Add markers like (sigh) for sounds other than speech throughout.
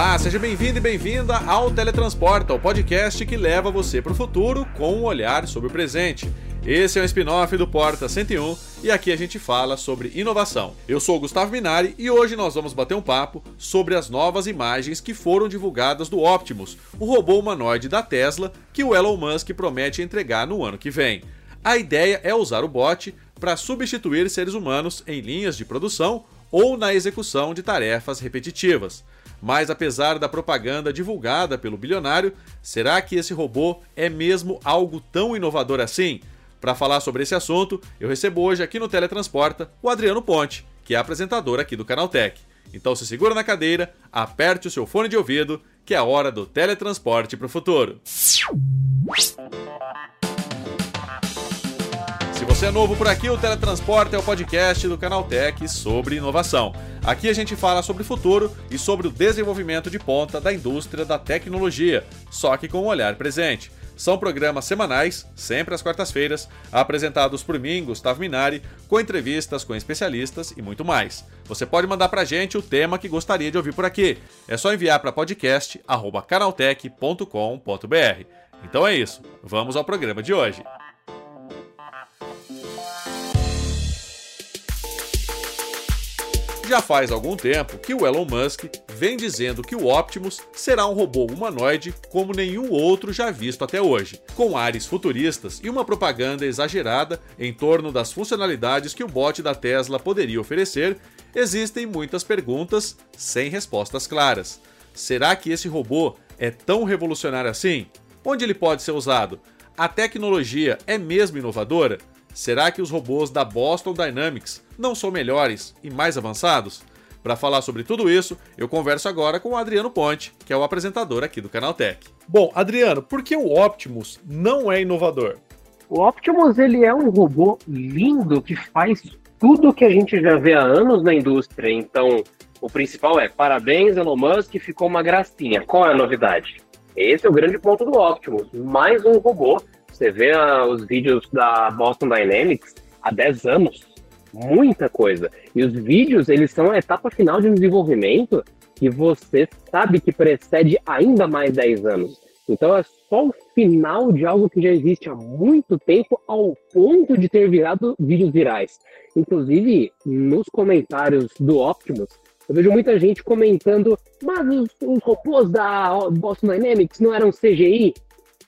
Olá, seja bem-vindo e bem-vinda ao Teletransporta, o podcast que leva você para o futuro com um olhar sobre o presente. Esse é um spin-off do Porta 101 e aqui a gente fala sobre inovação. Eu sou o Gustavo Minari e hoje nós vamos bater um papo sobre as novas imagens que foram divulgadas do Optimus, o robô humanoide da Tesla que o Elon Musk promete entregar no ano que vem. A ideia é usar o bot para substituir seres humanos em linhas de produção ou na execução de tarefas repetitivas. Mas apesar da propaganda divulgada pelo bilionário, será que esse robô é mesmo algo tão inovador assim? Para falar sobre esse assunto, eu recebo hoje aqui no Teletransporta o Adriano Ponte, que é apresentador aqui do Canaltech. Então se segura na cadeira, aperte o seu fone de ouvido, que é a hora do teletransporte para o futuro. Você é novo por aqui, o Teletransporte é o podcast do Canaltech sobre inovação. Aqui a gente fala sobre o futuro e sobre o desenvolvimento de ponta da indústria da tecnologia, só que com um olhar presente. São programas semanais, sempre às quartas-feiras, apresentados por mim, Gustavo Minari, com entrevistas com especialistas e muito mais. Você pode mandar pra gente o tema que gostaria de ouvir por aqui. É só enviar para podcast@canaltech.com.br. Então é isso. Vamos ao programa de hoje. Já faz algum tempo que o Elon Musk vem dizendo que o Optimus será um robô humanoide como nenhum outro já visto até hoje, com ares futuristas e uma propaganda exagerada em torno das funcionalidades que o bot da Tesla poderia oferecer. Existem muitas perguntas sem respostas claras. Será que esse robô é tão revolucionário assim? Onde ele pode ser usado? A tecnologia é mesmo inovadora? Será que os robôs da Boston Dynamics não são melhores e mais avançados? Para falar sobre tudo isso, eu converso agora com o Adriano Ponte, que é o apresentador aqui do Canaltech. Bom, Adriano, por que o Optimus não é inovador? O Optimus ele é um robô lindo que faz tudo que a gente já vê há anos na indústria. Então, o principal é parabéns, Elon Musk, ficou uma gracinha. Qual é a novidade? Esse é o grande ponto do Optimus. Mais um robô você vê ah, os vídeos da Boston Dynamics há 10 anos, muita coisa. E os vídeos, eles são a etapa final de um desenvolvimento que você sabe que precede ainda mais 10 anos. Então é só o final de algo que já existe há muito tempo, ao ponto de ter virado vídeos virais. Inclusive, nos comentários do Optimus, eu vejo muita gente comentando, mas os, os robôs da Boston Dynamics não eram CGI?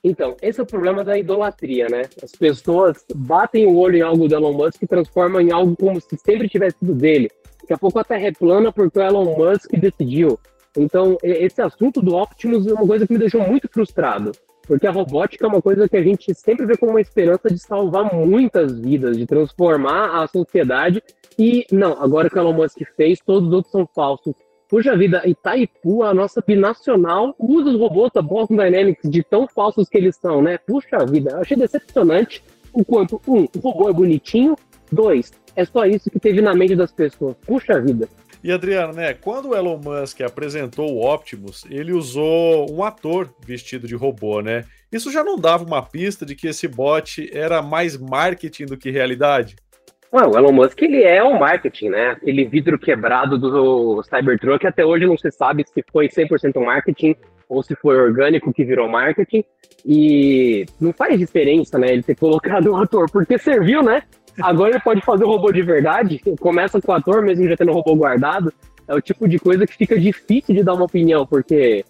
Então, esse é o problema da idolatria, né? As pessoas batem o olho em algo do Elon Musk e transformam em algo como se sempre tivesse sido dele. Daqui a pouco a Terra é plana porque o Elon Musk decidiu. Então, esse assunto do Optimus é uma coisa que me deixou muito frustrado. Porque a robótica é uma coisa que a gente sempre vê como uma esperança de salvar muitas vidas, de transformar a sociedade. E não, agora que o Elon Musk fez, todos os outros são falsos. Puxa vida, Itaipu, a nossa binacional, usa os robôs da Boston Dynamics de tão falsos que eles são, né? Puxa vida, eu achei decepcionante o quanto, um, o robô é bonitinho, dois, é só isso que teve na mente das pessoas. Puxa vida. E Adriano, né, quando o Elon Musk apresentou o Optimus, ele usou um ator vestido de robô, né? Isso já não dava uma pista de que esse bot era mais marketing do que realidade? Ué, o Elon Musk ele é um marketing, né? Aquele vidro quebrado do Cybertruck, até hoje não se sabe se foi 100% marketing ou se foi orgânico que virou marketing. E não faz diferença, né, ele ter colocado um ator, porque serviu, né? Agora ele pode fazer o robô de verdade, começa com o ator, mesmo já tendo o robô guardado. É o tipo de coisa que fica difícil de dar uma opinião, porque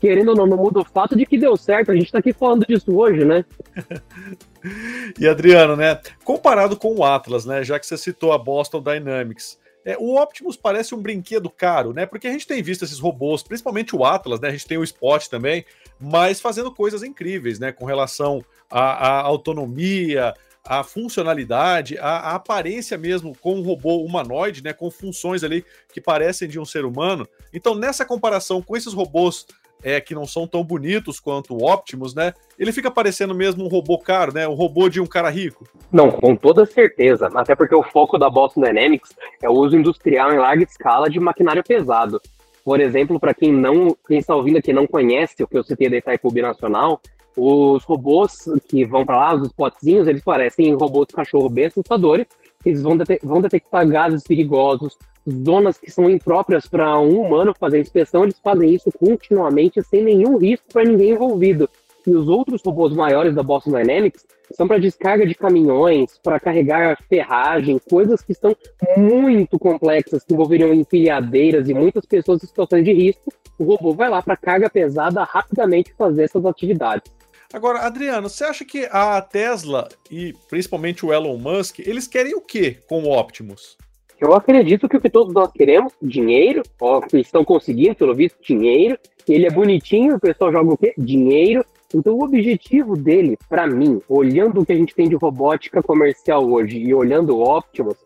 querendo ou não, não muda o fato de que deu certo. A gente tá aqui falando disso hoje, né? (laughs) e Adriano, né? Comparado com o Atlas, né? Já que você citou a Boston Dynamics. É, o Optimus parece um brinquedo caro, né? Porque a gente tem visto esses robôs, principalmente o Atlas, né? A gente tem o Spot também, mas fazendo coisas incríveis, né? Com relação à, à autonomia, à funcionalidade, à, aparência mesmo com um robô humanoide, né? Com funções ali que parecem de um ser humano. Então, nessa comparação com esses robôs é, que não são tão bonitos quanto o Optimus, né? Ele fica parecendo mesmo um robô caro, né? Um robô de um cara rico. Não, com toda certeza. Até porque o foco da Boston Dynamics é o uso industrial em larga escala de maquinário pesado. Por exemplo, para quem não, quem está ouvindo aqui não conhece o que eu citei da Itaipu Nacional, os robôs que vão para lá, os spotzinhos, eles parecem robôs cachorro bem assustadores. Eles vão, vão detectar gases perigosos, zonas que são impróprias para um humano fazer inspeção, eles fazem isso continuamente sem nenhum risco para ninguém envolvido. E os outros robôs maiores da Boston Dynamics são para descarga de caminhões, para carregar ferragem, coisas que são muito complexas, que envolveriam empilhadeiras e muitas pessoas em situações de risco. O robô vai lá para carga pesada rapidamente fazer essas atividades. Agora, Adriano, você acha que a Tesla e principalmente o Elon Musk, eles querem o que com o Optimus? Eu acredito que o que todos nós queremos, dinheiro, ó, estão conseguindo, pelo visto, dinheiro. Ele é bonitinho, o pessoal joga o quê? Dinheiro. Então, o objetivo dele, para mim, olhando o que a gente tem de robótica comercial hoje e olhando o Optimus,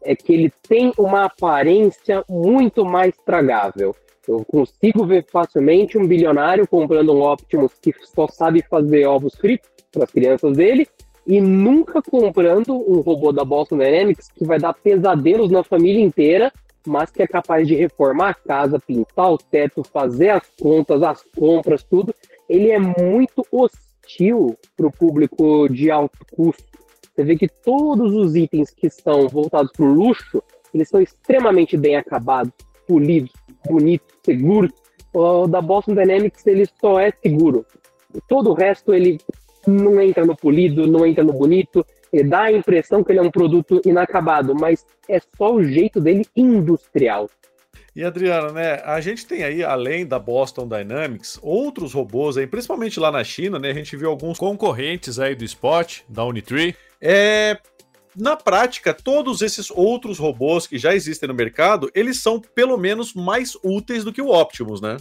é que ele tem uma aparência muito mais tragável. Eu consigo ver facilmente um bilionário comprando um Optimus que só sabe fazer ovos fritos para as crianças dele e nunca comprando um robô da Boston Dynamics que vai dar pesadelos na família inteira, mas que é capaz de reformar a casa, pintar o teto, fazer as contas, as compras, tudo. Ele é muito hostil para o público de alto custo. Você vê que todos os itens que são voltados para o luxo, eles são extremamente bem acabados, polidos, bonito, seguro. O da Boston Dynamics ele só é seguro. Todo o resto ele não entra no polido, não entra no bonito, dá a impressão que ele é um produto inacabado, mas é só o jeito dele industrial. E Adriano, né, a gente tem aí, além da Boston Dynamics, outros robôs aí, principalmente lá na China, né, a gente viu alguns concorrentes aí do Spot, da Unitree, é, na prática, todos esses outros robôs que já existem no mercado, eles são pelo menos mais úteis do que o Optimus, né?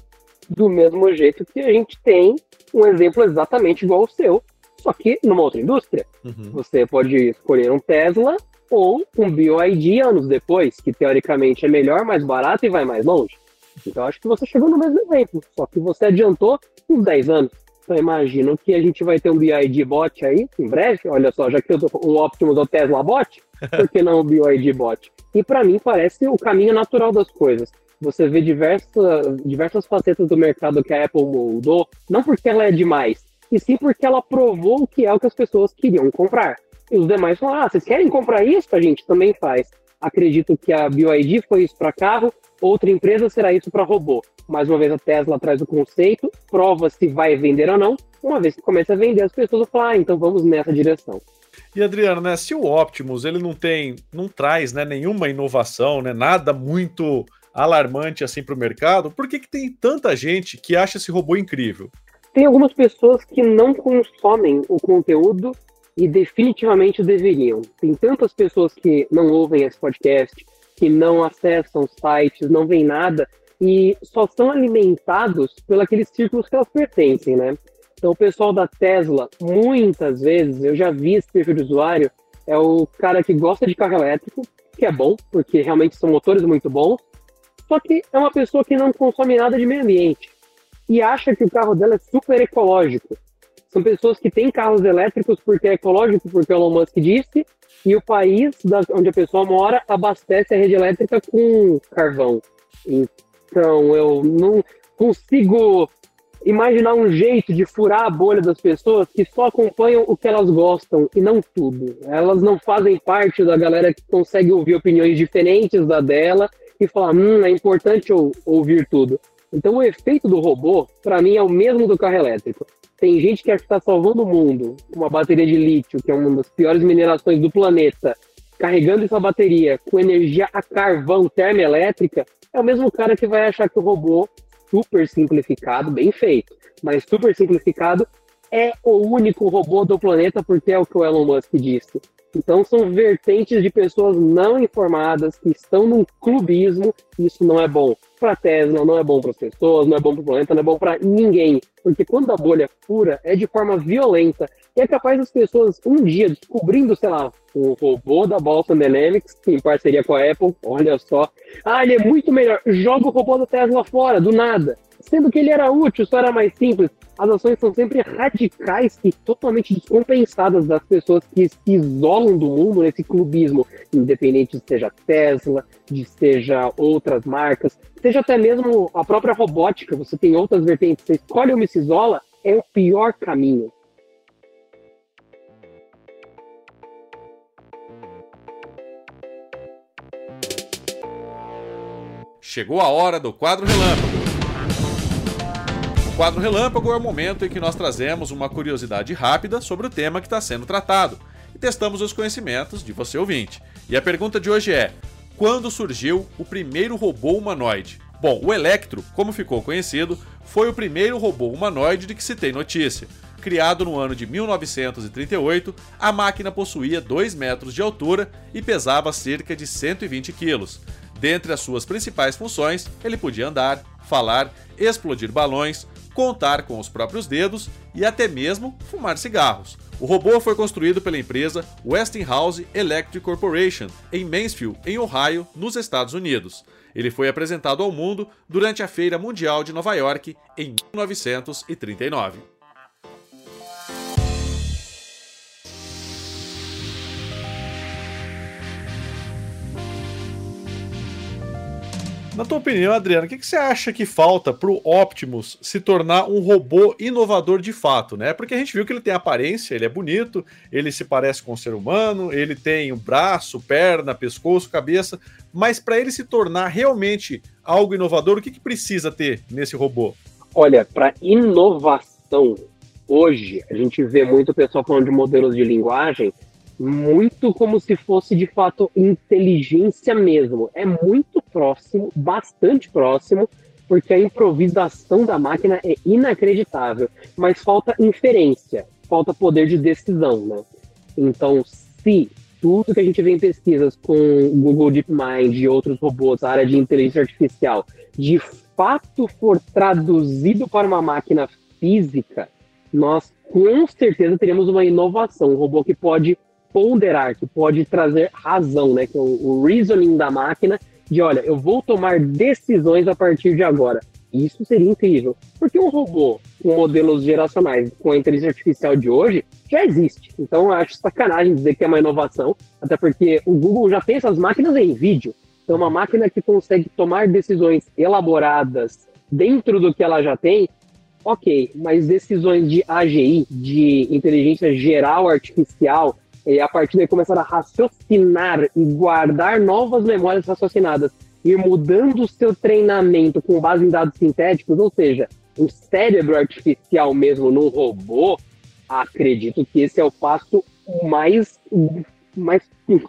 Do mesmo jeito que a gente tem um exemplo exatamente igual ao seu, só que numa outra indústria. Uhum. Você pode escolher um Tesla ou um BioID anos depois, que teoricamente é melhor, mais barato e vai mais longe. Então acho que você chegou no mesmo exemplo, só que você adiantou uns 10 anos. Então imagino que a gente vai ter um BID bot aí em breve. Olha só, já que eu tô um Optimus ou Tesla bot, (laughs) por que não o BID bot? E para mim parece o caminho natural das coisas. Você vê diversas, diversas facetas do mercado que a Apple mudou, não porque ela é demais, e sim porque ela provou o que é o que as pessoas queriam comprar. E os demais falaram: ah, vocês querem comprar isso? A gente também faz. Acredito que a BioID foi isso para carro, outra empresa será isso para robô. Mais uma vez a Tesla traz o conceito, prova se vai vender ou não. Uma vez que começa a vender, as pessoas vão falar, ah, então vamos nessa direção. E Adriano, né, se o Optimus ele não tem, não traz, né, nenhuma inovação, né, nada muito alarmante assim para o mercado, por que, que tem tanta gente que acha esse robô incrível? Tem algumas pessoas que não consomem o conteúdo e definitivamente deveriam. Tem tantas pessoas que não ouvem esse podcast, que não acessam sites, não veem nada e só são alimentados pelos aqueles círculos que elas pertencem, né? Então o pessoal da Tesla, muitas vezes, eu já vi esse perfil de usuário, é o cara que gosta de carro elétrico, que é bom, porque realmente são motores muito bons, só que é uma pessoa que não consome nada de meio ambiente e acha que o carro dela é super ecológico. São pessoas que têm carros elétricos porque é ecológico, porque o Elon Musk disse, e o país da, onde a pessoa mora abastece a rede elétrica com carvão. Então eu não consigo imaginar um jeito de furar a bolha das pessoas que só acompanham o que elas gostam e não tudo. Elas não fazem parte da galera que consegue ouvir opiniões diferentes da dela e falar, hum, é importante ouvir tudo. Então o efeito do robô, para mim, é o mesmo do carro elétrico. Tem gente que acha que está salvando o mundo, uma bateria de lítio, que é uma das piores minerações do planeta, carregando essa bateria com energia a carvão termoelétrica, é o mesmo cara que vai achar que o robô, super simplificado, bem feito, mas super simplificado, é o único robô do planeta, porque é o que o Elon Musk disse. Então são vertentes de pessoas não informadas que estão num clubismo, isso não é bom para Tesla, não é bom para as pessoas, não é bom para o planeta, não é bom para ninguém. Porque quando a bolha fura, é de forma violenta. E é capaz das pessoas, um dia, descobrindo, sei lá, o robô da Boston Dynamics, em parceria com a Apple, olha só. Ah, ele é muito melhor. Joga o robô da Tesla fora, do nada. Sendo que ele era útil, só era mais simples as ações são sempre radicais e totalmente descompensadas das pessoas que se isolam do mundo nesse clubismo, independente de seja Tesla, de seja outras marcas, seja até mesmo a própria robótica, você tem outras vertentes, você escolhe uma e se isola, é o pior caminho. chegou a hora do quadro relâmpago. Quadro relâmpago é o momento em que nós trazemos uma curiosidade rápida sobre o tema que está sendo tratado e testamos os conhecimentos de você ouvinte. E a pergunta de hoje é: quando surgiu o primeiro robô humanoide? Bom, o Electro, como ficou conhecido, foi o primeiro robô humanoide de que se tem notícia. Criado no ano de 1938, a máquina possuía 2 metros de altura e pesava cerca de 120 quilos. Dentre as suas principais funções, ele podia andar, falar, explodir balões, contar com os próprios dedos e até mesmo fumar cigarros. O robô foi construído pela empresa Westinghouse Electric Corporation em Mansfield, em Ohio, nos Estados Unidos. Ele foi apresentado ao mundo durante a Feira Mundial de Nova York em 1939. Na tua opinião, Adriano, o que, que você acha que falta para o Optimus se tornar um robô inovador de fato, né? Porque a gente viu que ele tem aparência, ele é bonito, ele se parece com um ser humano, ele tem um braço, perna, pescoço, cabeça, mas para ele se tornar realmente algo inovador, o que, que precisa ter nesse robô? Olha, para inovação, hoje a gente vê muito o pessoal falando de modelos de linguagem muito como se fosse de fato inteligência mesmo. É muito próximo, bastante próximo, porque a improvisação da máquina é inacreditável, mas falta inferência, falta poder de decisão, né? Então, se tudo que a gente vê em pesquisas com o Google DeepMind e outros robôs da área de inteligência artificial de fato for traduzido para uma máquina física, nós com certeza teremos uma inovação, um robô que pode ponderar, que pode trazer razão, né? Que é o, o reasoning da máquina de, olha, eu vou tomar decisões a partir de agora. Isso seria incrível. Porque um robô com modelos geracionais, com a inteligência artificial de hoje, já existe. Então eu acho sacanagem dizer que é uma inovação, até porque o Google já tem essas máquinas em vídeo. Então uma máquina que consegue tomar decisões elaboradas dentro do que ela já tem, ok, mas decisões de AGI, de inteligência geral artificial, e a partir daí começar a raciocinar e guardar novas memórias raciocinadas, ir mudando o seu treinamento com base em dados sintéticos, ou seja, um cérebro artificial mesmo num robô, acredito que esse é o passo mais mais (laughs)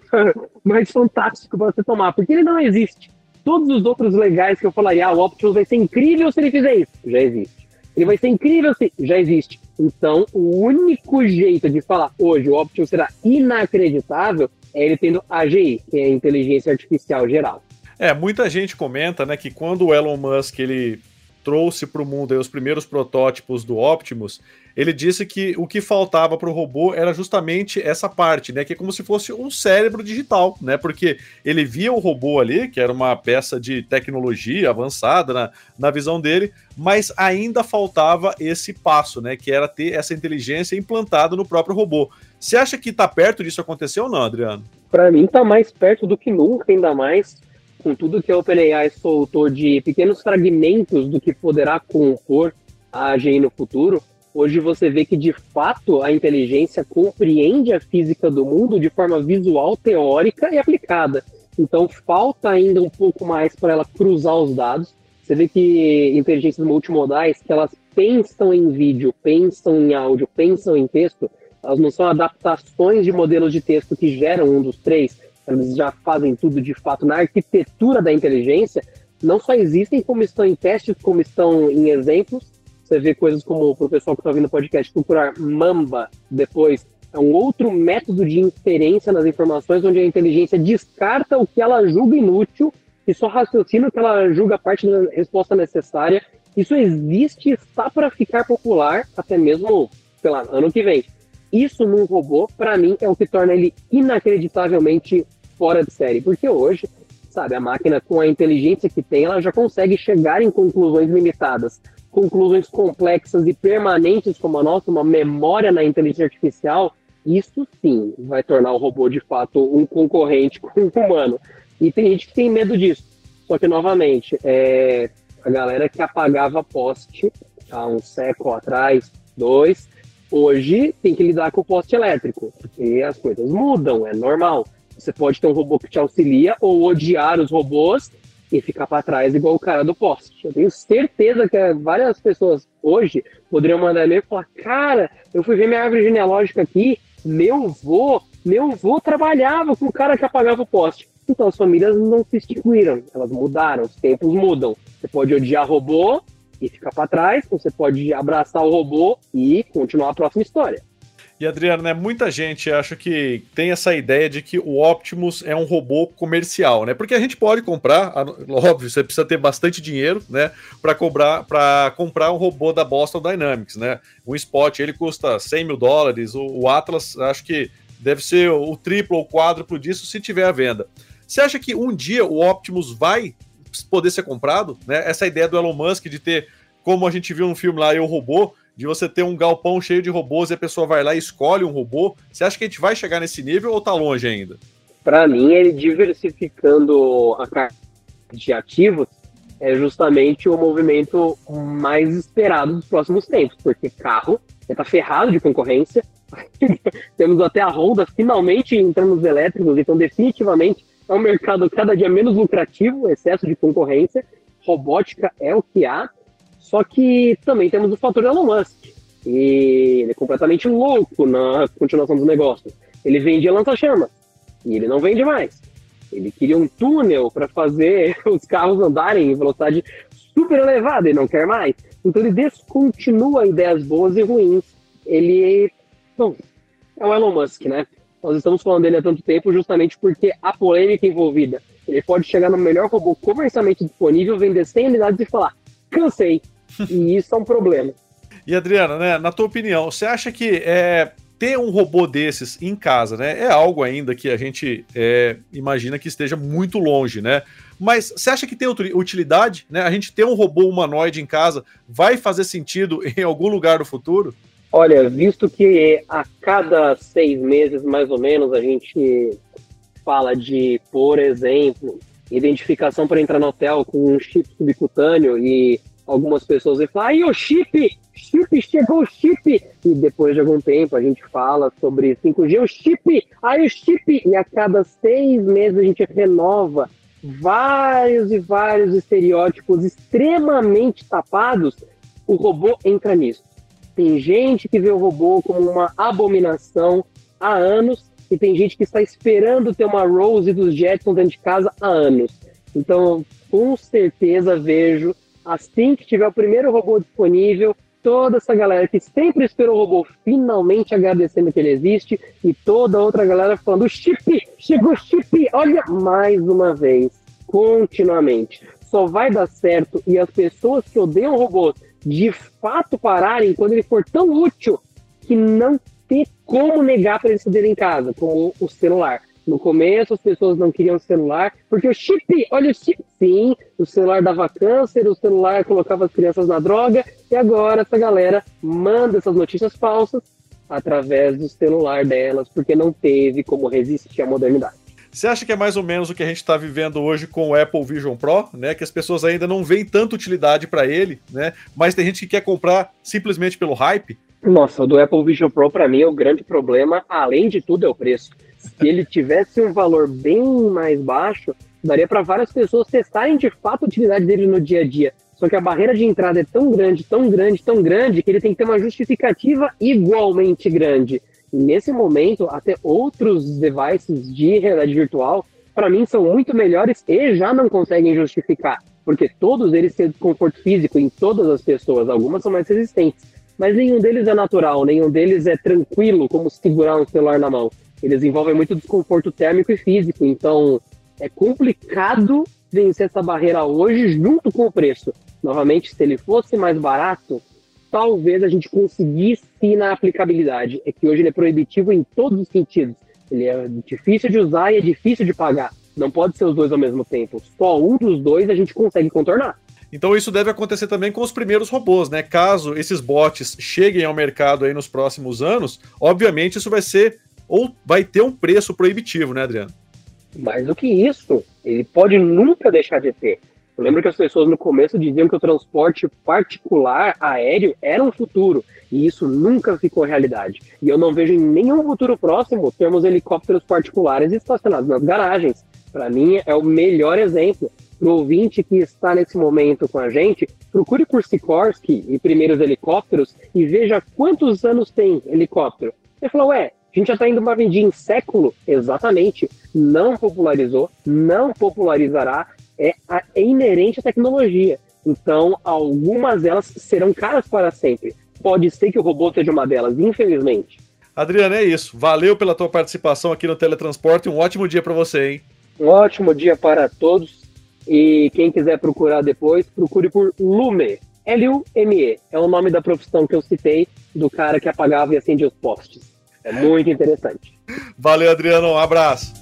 mais fantástico para você tomar, porque ele não existe. Todos os outros legais que eu falaria, ah, o Optimus vai ser incrível se ele fizer isso, já existe. Ele vai ser incrível se. Já existe. Então, o único jeito de falar hoje o Optimus será inacreditável é ele tendo AGI, que é a inteligência artificial geral. É, muita gente comenta, né, que quando o Elon Musk ele trouxe para o mundo os primeiros protótipos do Optimus, ele disse que o que faltava para o robô era justamente essa parte, né? Que é como se fosse um cérebro digital, né? Porque ele via o robô ali, que era uma peça de tecnologia avançada na, na visão dele, mas ainda faltava esse passo, né? Que era ter essa inteligência implantada no próprio robô. Você acha que está perto disso acontecer ou não, Adriano? Para mim, está mais perto do que nunca, ainda mais com tudo que a OpenAI soltou de pequenos fragmentos do que poderá compor a AGI no futuro, hoje você vê que de fato a inteligência compreende a física do mundo de forma visual, teórica e aplicada. Então falta ainda um pouco mais para ela cruzar os dados. Você vê que inteligências multimodais, que elas pensam em vídeo, pensam em áudio, pensam em texto, elas não são adaptações de modelos de texto que geram um dos três, eles já fazem tudo de fato na arquitetura da inteligência, não só existem como estão em testes, como estão em exemplos. Você vê coisas como, para o pessoal que está ouvindo o podcast, procurar Mamba depois, é um outro método de inferência nas informações, onde a inteligência descarta o que ela julga inútil e só raciocina o que ela julga parte da resposta necessária. Isso existe está para ficar popular até mesmo, sei lá, ano que vem. Isso num robô, para mim, é o que torna ele inacreditavelmente fora de série. Porque hoje, sabe, a máquina com a inteligência que tem, ela já consegue chegar em conclusões limitadas. Conclusões complexas e permanentes como a nossa, uma memória na inteligência artificial, isso sim vai tornar o robô de fato um concorrente (laughs) com o humano. E tem gente que tem medo disso. Só que, novamente, é, a galera que apagava poste há um século atrás, dois, Hoje tem que lidar com o poste elétrico, porque as coisas mudam, é normal. Você pode ter um robô que te auxilia ou odiar os robôs e ficar para trás igual o cara do poste. Eu tenho certeza que várias pessoas hoje poderiam mandar e-mail e falar: Cara, eu fui ver minha árvore genealógica aqui, meu vô, meu vô trabalhava com o cara que apagava o poste. Então as famílias não se extinguiram, elas mudaram, os tempos mudam. Você pode odiar robô e ficar para trás, ou você pode abraçar o robô e continuar a próxima história. E Adriano, né, muita gente acha que tem essa ideia de que o Optimus é um robô comercial, né? Porque a gente pode comprar, óbvio, você precisa ter bastante dinheiro, né, para comprar, para comprar um robô da Boston Dynamics, né? Um Spot ele custa 100 mil dólares, o, o Atlas acho que deve ser o triplo ou quádruplo disso se tiver à venda. Você acha que um dia o Optimus vai poder ser comprado? Né? Essa ideia do Elon Musk de ter, como a gente viu no filme lá, Eu Robô, de você ter um galpão cheio de robôs e a pessoa vai lá e escolhe um robô. Você acha que a gente vai chegar nesse nível ou tá longe ainda? Para mim, ele diversificando a carga de ativos é justamente o movimento mais esperado dos próximos tempos, porque carro já tá ferrado de concorrência. (laughs) Temos até a Honda finalmente em termos elétricos, então definitivamente é um mercado cada dia menos lucrativo, excesso de concorrência. Robótica é o que há. Só que também temos o fator Elon Musk. E ele é completamente louco na continuação dos negócios. Ele vendia lança-chama e ele não vende mais. Ele queria um túnel para fazer (laughs) os carros andarem em velocidade super elevada e não quer mais. Então ele descontinua ideias boas e ruins. Ele, bom, é o Elon Musk, né? Nós estamos falando dele há tanto tempo justamente porque a polêmica envolvida. Ele pode chegar no melhor robô comercialmente disponível, vender 100 unidades e falar: cansei. E isso é um problema. E Adriana, né, na tua opinião, você acha que é, ter um robô desses em casa, né, é algo ainda que a gente é, imagina que esteja muito longe, né? Mas você acha que tem utilidade, né? A gente ter um robô humanoide em casa vai fazer sentido (laughs) em algum lugar do futuro? Olha, visto que a cada seis meses, mais ou menos, a gente fala de, por exemplo, identificação para entrar no hotel com um chip subcutâneo e algumas pessoas vão falar, aí o chip, chip, chegou o chip. E depois de algum tempo a gente fala sobre 5G, o chip, aí o chip. E a cada seis meses a gente renova vários e vários estereótipos extremamente tapados. O robô entra nisso. Tem gente que vê o robô como uma abominação há anos e tem gente que está esperando ter uma Rose dos Jetsons dentro de casa há anos. Então, com certeza vejo assim que tiver o primeiro robô disponível, toda essa galera que sempre esperou o robô finalmente agradecendo que ele existe e toda outra galera falando: chip, chegou chip, olha mais uma vez, continuamente. Só vai dar certo e as pessoas que odeiam robôs de fato pararem quando ele for tão útil que não tem como negar para eles poderem em casa, como o celular. No começo as pessoas não queriam celular, porque o chip, olha o chip, sim, o celular dava câncer, o celular colocava as crianças na droga, e agora essa galera manda essas notícias falsas através do celular delas, porque não teve como resistir à modernidade. Você acha que é mais ou menos o que a gente está vivendo hoje com o Apple Vision Pro, né? Que as pessoas ainda não veem tanta utilidade para ele, né? Mas tem gente que quer comprar simplesmente pelo hype. Nossa, o do Apple Vision Pro para mim é o grande problema, além de tudo é o preço se ele tivesse um valor bem mais baixo, daria para várias pessoas testarem de fato a utilidade dele no dia a dia. Só que a barreira de entrada é tão grande, tão grande, tão grande, que ele tem que ter uma justificativa igualmente grande. E nesse momento, até outros devices de realidade virtual, para mim, são muito melhores e já não conseguem justificar. Porque todos eles têm desconforto físico em todas as pessoas, algumas são mais resistentes. Mas nenhum deles é natural, nenhum deles é tranquilo, como segurar um celular na mão eles envolvem muito desconforto térmico e físico, então é complicado vencer essa barreira hoje junto com o preço. Novamente, se ele fosse mais barato, talvez a gente conseguisse na aplicabilidade. É que hoje ele é proibitivo em todos os sentidos. Ele é difícil de usar e é difícil de pagar. Não pode ser os dois ao mesmo tempo. Só um dos dois a gente consegue contornar. Então isso deve acontecer também com os primeiros robôs, né? Caso esses bots cheguem ao mercado aí nos próximos anos, obviamente isso vai ser ou vai ter um preço proibitivo, né, Adriano? Mais do que isso, ele pode nunca deixar de ter. Eu lembro que as pessoas no começo diziam que o transporte particular aéreo era um futuro, e isso nunca ficou realidade. E eu não vejo em nenhum futuro próximo termos helicópteros particulares estacionados nas garagens. Para mim, é o melhor exemplo, para o ouvinte que está nesse momento com a gente, procure por Sikorsky e primeiros helicópteros e veja quantos anos tem helicóptero. Ele falou, ué, a gente já está indo uma vendinha em século? Exatamente. Não popularizou, não popularizará, é, é inerente à tecnologia. Então, algumas delas serão caras para sempre. Pode ser que o robô seja uma delas, infelizmente. Adriano, é isso. Valeu pela tua participação aqui no Teletransporte. Um ótimo dia para você, hein? Um ótimo dia para todos. E quem quiser procurar depois, procure por Lume. L-U-M-E. É o nome da profissão que eu citei do cara que apagava e acendia os postes. É muito interessante. Valeu, Adriano. Um abraço.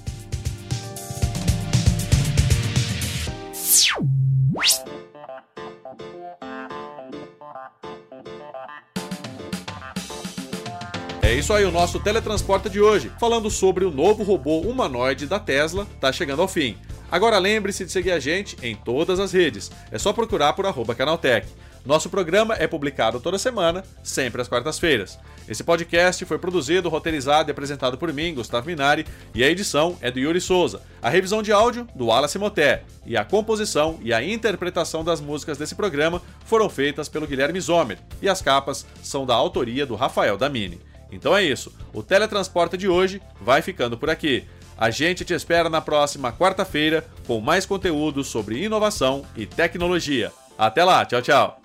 É isso aí, o nosso teletransporte de hoje, falando sobre o novo robô humanoide da Tesla, tá chegando ao fim. Agora lembre-se de seguir a gente em todas as redes. É só procurar por arroba Canaltech. Nosso programa é publicado toda semana, sempre às quartas-feiras. Esse podcast foi produzido, roteirizado e apresentado por mim, Gustavo Minari, e a edição é do Yuri Souza. A revisão de áudio, do Wallace Moté. E a composição e a interpretação das músicas desse programa foram feitas pelo Guilherme Zomer. E as capas são da autoria do Rafael Damini. Então é isso. O teletransporte de hoje vai ficando por aqui. A gente te espera na próxima quarta-feira com mais conteúdo sobre inovação e tecnologia. Até lá, tchau, tchau.